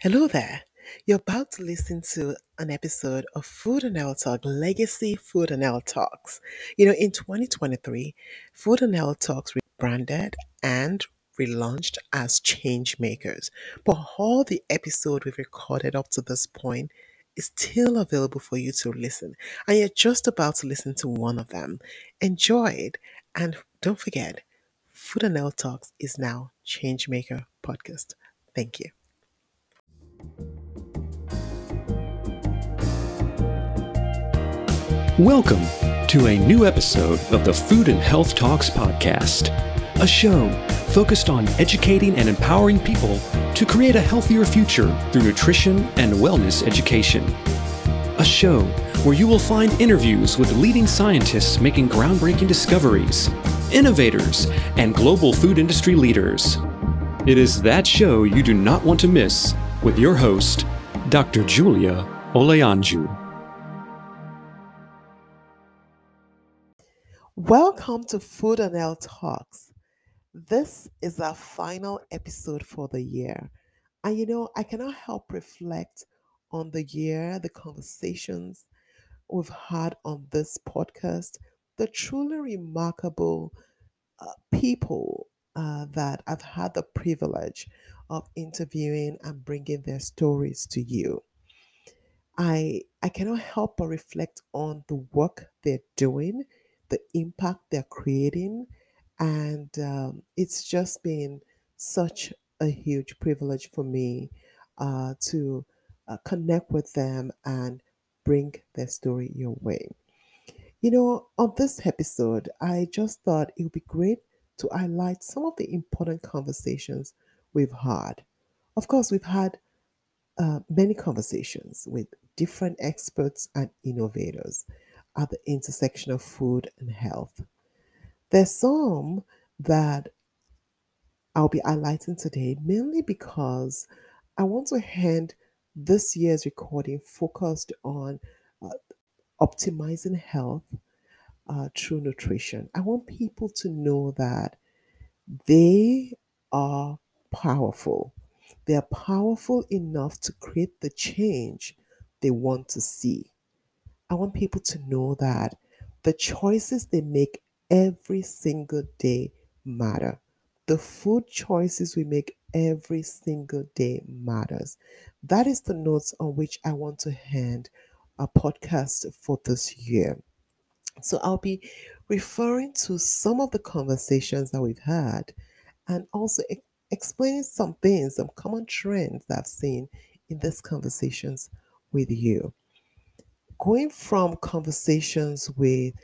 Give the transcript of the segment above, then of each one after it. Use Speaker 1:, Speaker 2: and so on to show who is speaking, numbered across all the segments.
Speaker 1: Hello there. You're about to listen to an episode of Food and Health Talk Legacy Food and Health Talks. You know, in 2023, Food and Health Talks rebranded and relaunched as Change Makers. But all the episode we've recorded up to this point is still available for you to listen. And you're just about to listen to one of them. Enjoy it. And don't forget, Food and Health Talks is now Change Maker Podcast. Thank you.
Speaker 2: Welcome to a new episode of the Food and Health Talks podcast, a show focused on educating and empowering people to create a healthier future through nutrition and wellness education. A show where you will find interviews with leading scientists making groundbreaking discoveries, innovators, and global food industry leaders. It is that show you do not want to miss with your host, Dr. Julia Olayanju.
Speaker 1: Welcome to Food and Health Talks. This is our final episode for the year. And you know, I cannot help reflect on the year, the conversations we've had on this podcast, the truly remarkable uh, people uh, that I've had the privilege of interviewing and bringing their stories to you. I I cannot help but reflect on the work they're doing the impact they're creating. And um, it's just been such a huge privilege for me uh, to uh, connect with them and bring their story your way. You know, on this episode, I just thought it would be great to highlight some of the important conversations we've had. Of course, we've had uh, many conversations with different experts and innovators at the intersection of food and health. There's some that I'll be highlighting today mainly because I want to hand this year's recording focused on uh, optimizing health uh, through nutrition. I want people to know that they are powerful. They are powerful enough to create the change they want to see. I want people to know that the choices they make every single day matter. The food choices we make every single day matters. That is the notes on which I want to hand a podcast for this year. So I'll be referring to some of the conversations that we've had and also e- explaining some things, some common trends that I've seen in these conversations with you going from conversations with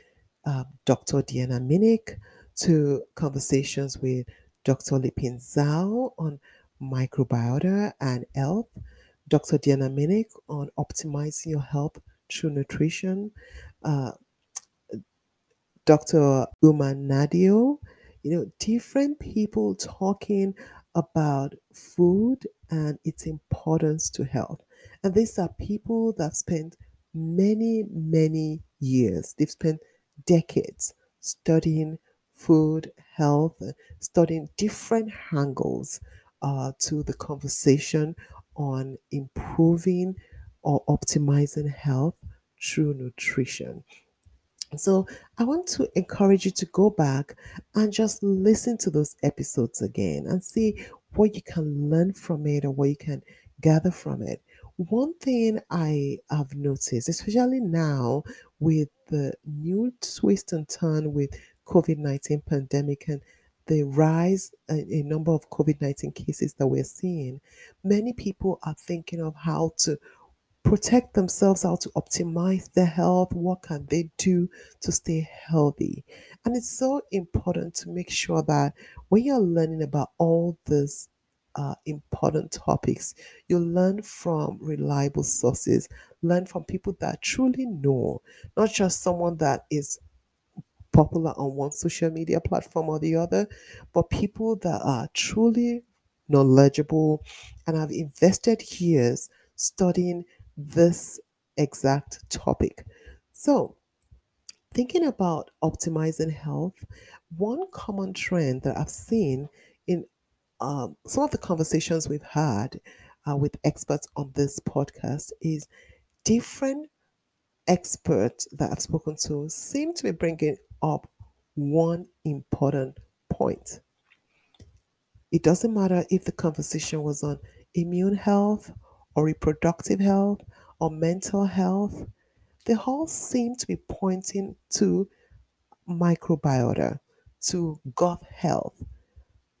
Speaker 1: uh, Dr. Deanna Minich to conversations with Dr. Liping Zhao on microbiota and health, Dr. Deanna Minich on optimizing your health through nutrition, uh, Dr. Uma Naidoo, you know, different people talking about food and its importance to health. And these are people that spent many, many years. They've spent decades studying food, health, studying different angles uh, to the conversation on improving or optimizing health through nutrition. So, I want to encourage you to go back and just listen to those episodes again and see what you can learn from it or what you can gather from it. One thing I have noticed, especially now with the new twist and turn with COVID-19 pandemic and the rise in a number of COVID-19 cases that we're seeing, many people are thinking of how to protect themselves, how to optimize their health, what can they do to stay healthy. And it's so important to make sure that when you're learning about all this uh, important topics. You learn from reliable sources, learn from people that truly know, not just someone that is popular on one social media platform or the other, but people that are truly knowledgeable and have invested years studying this exact topic. So, thinking about optimizing health, one common trend that I've seen in um, some of the conversations we've had uh, with experts on this podcast is different experts that I've spoken to seem to be bringing up one important point. It doesn't matter if the conversation was on immune health or reproductive health or mental health, they all seem to be pointing to microbiota, to gut health,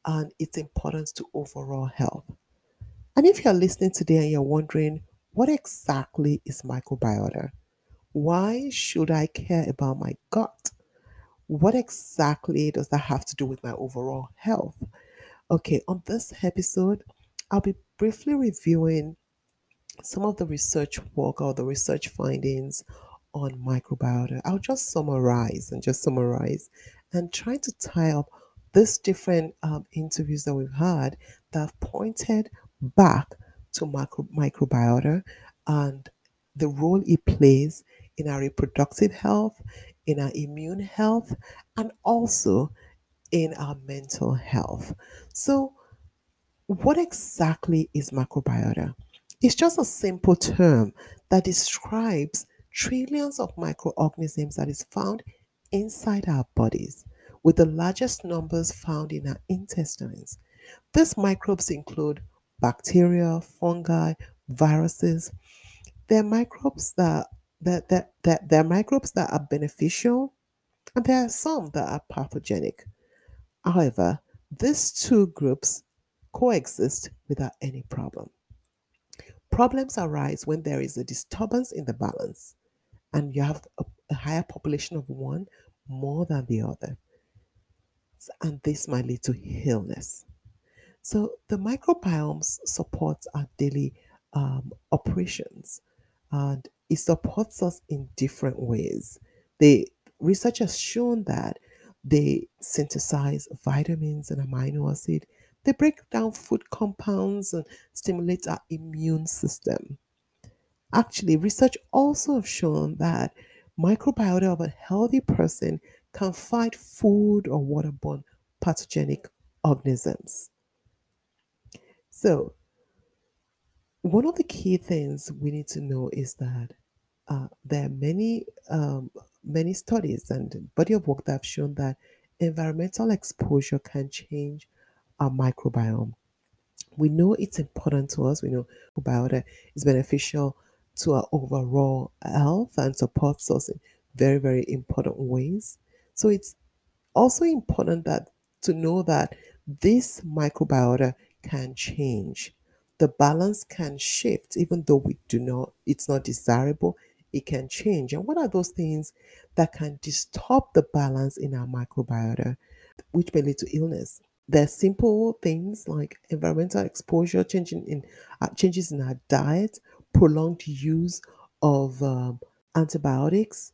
Speaker 1: and its importance to overall health. And if you're listening today and you're wondering, what exactly is microbiota? Why should I care about my gut? What exactly does that have to do with my overall health? Okay, on this episode, I'll be briefly reviewing some of the research work or the research findings on microbiota. I'll just summarize and just summarize and try to tie up these different um, interviews that we've had that have pointed back to micro- microbiota and the role it plays in our reproductive health, in our immune health, and also in our mental health. So, what exactly is microbiota? It's just a simple term that describes trillions of microorganisms that is found inside our bodies, with the largest numbers found in our intestines. These microbes include bacteria, fungi, viruses. They're microbes that that that, that they're microbes that are beneficial and there are some that are pathogenic. However, these two groups coexist without any problem. Problems arise when there is a disturbance in the balance and you have a, a higher population of one more than the other. And this might lead to illness. So the microbiomes supports our daily um, operations and it supports us in different ways. The research has shown that they synthesize vitamins and amino acid. They break down food compounds and stimulate our immune system. Actually, research also have shown that microbiota of a healthy person can fight food or waterborne pathogenic organisms. So, one of the key things we need to know is that uh, there are many um, many studies and body of work that have shown that environmental exposure can change our microbiome. We know it's important to us. We know microbiota is beneficial to our overall health and supports us in very very important ways. So it's also important that to know that this microbiota can change. The balance can shift, even though we do not, it's not desirable, it can change. And what are those things that can disturb the balance in our microbiota, which may lead to illness? There are simple things like environmental exposure, changing in uh, changes in our diet, prolonged use of um, antibiotics,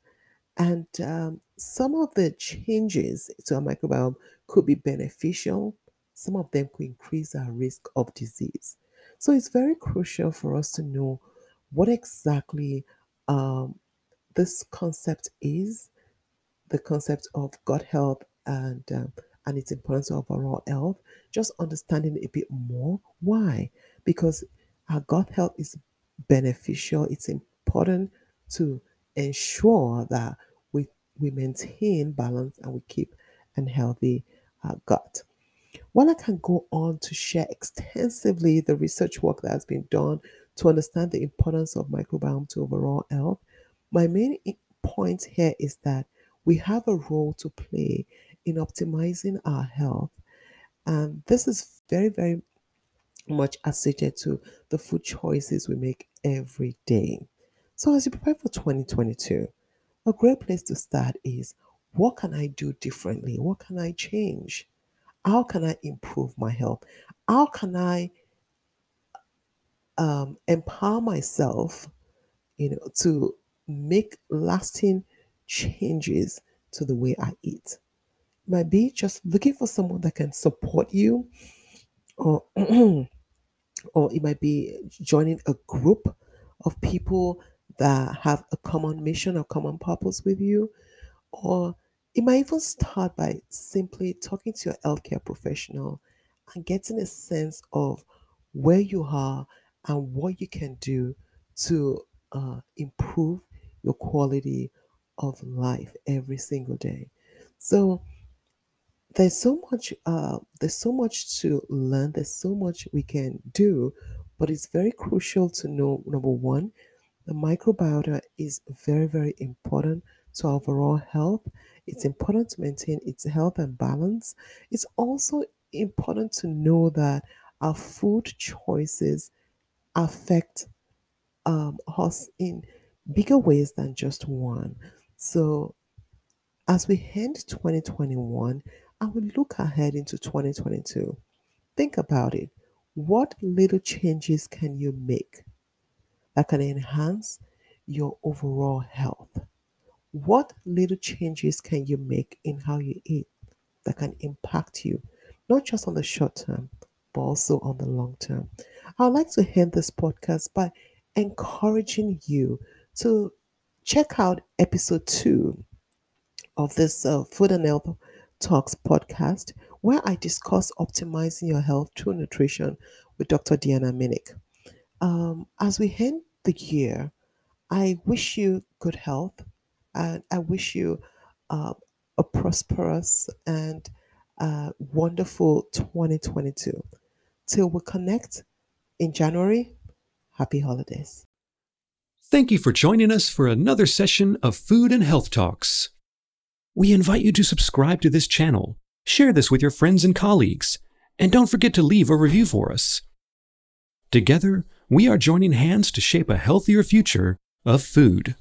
Speaker 1: and um, some of the changes to our microbiome could be beneficial. Some of them could increase our risk of disease. So it's very crucial for us to know what exactly um, this concept is the concept of gut health and um, and its importance to overall health. Just understanding a bit more. Why? Because our gut health is beneficial. It's important to ensure that we we maintain balance and we keep an healthy uh, gut. While I can go on to share extensively the research work that has been done to understand the importance of microbiome to overall health, my main point here is that we have a role to play in optimizing our health. And this is very, very much associated to the food choices we make every day. So, as you prepare for 2022, a great place to start is what can I do differently? What can I change? How can I improve my health? How can I um, empower myself, you know, to make lasting changes to the way I eat? Might be just looking for someone that can support you, or or it might be joining a group of people that have a common mission or common purpose with you, or it might even start by simply talking to your healthcare professional and getting a sense of where you are and what you can do to uh, improve your quality of life every single day. So there's so much uh, there's so much to learn. There's so much we can do, but it's very crucial to know number one, the microbiota is very very important to our overall health. It's important to maintain its health and balance. It's also important to know that our food choices affect um, us in bigger ways than just one. So, as we end 2021, I will look ahead into 2022. Think about it. What little changes can you make that can enhance your overall health? What little changes can you make in how you eat that can impact you, not just on the short term, but also on the long term? I'd like to end this podcast by encouraging you to check out episode two of this uh, Food and Health Talks podcast, where I discuss optimizing your health through nutrition with Dr. Deanna Minich. Um, as we end the year, I wish you good health and I wish you uh, a prosperous and uh, wonderful 2022. Till we connect in January, happy holidays.
Speaker 2: Thank you for joining us for another session of Food and Health Talks. We invite you to subscribe to this channel, share this with your friends and colleagues, and don't forget to leave a review for us. Together, we are joining hands to shape a healthier future of food.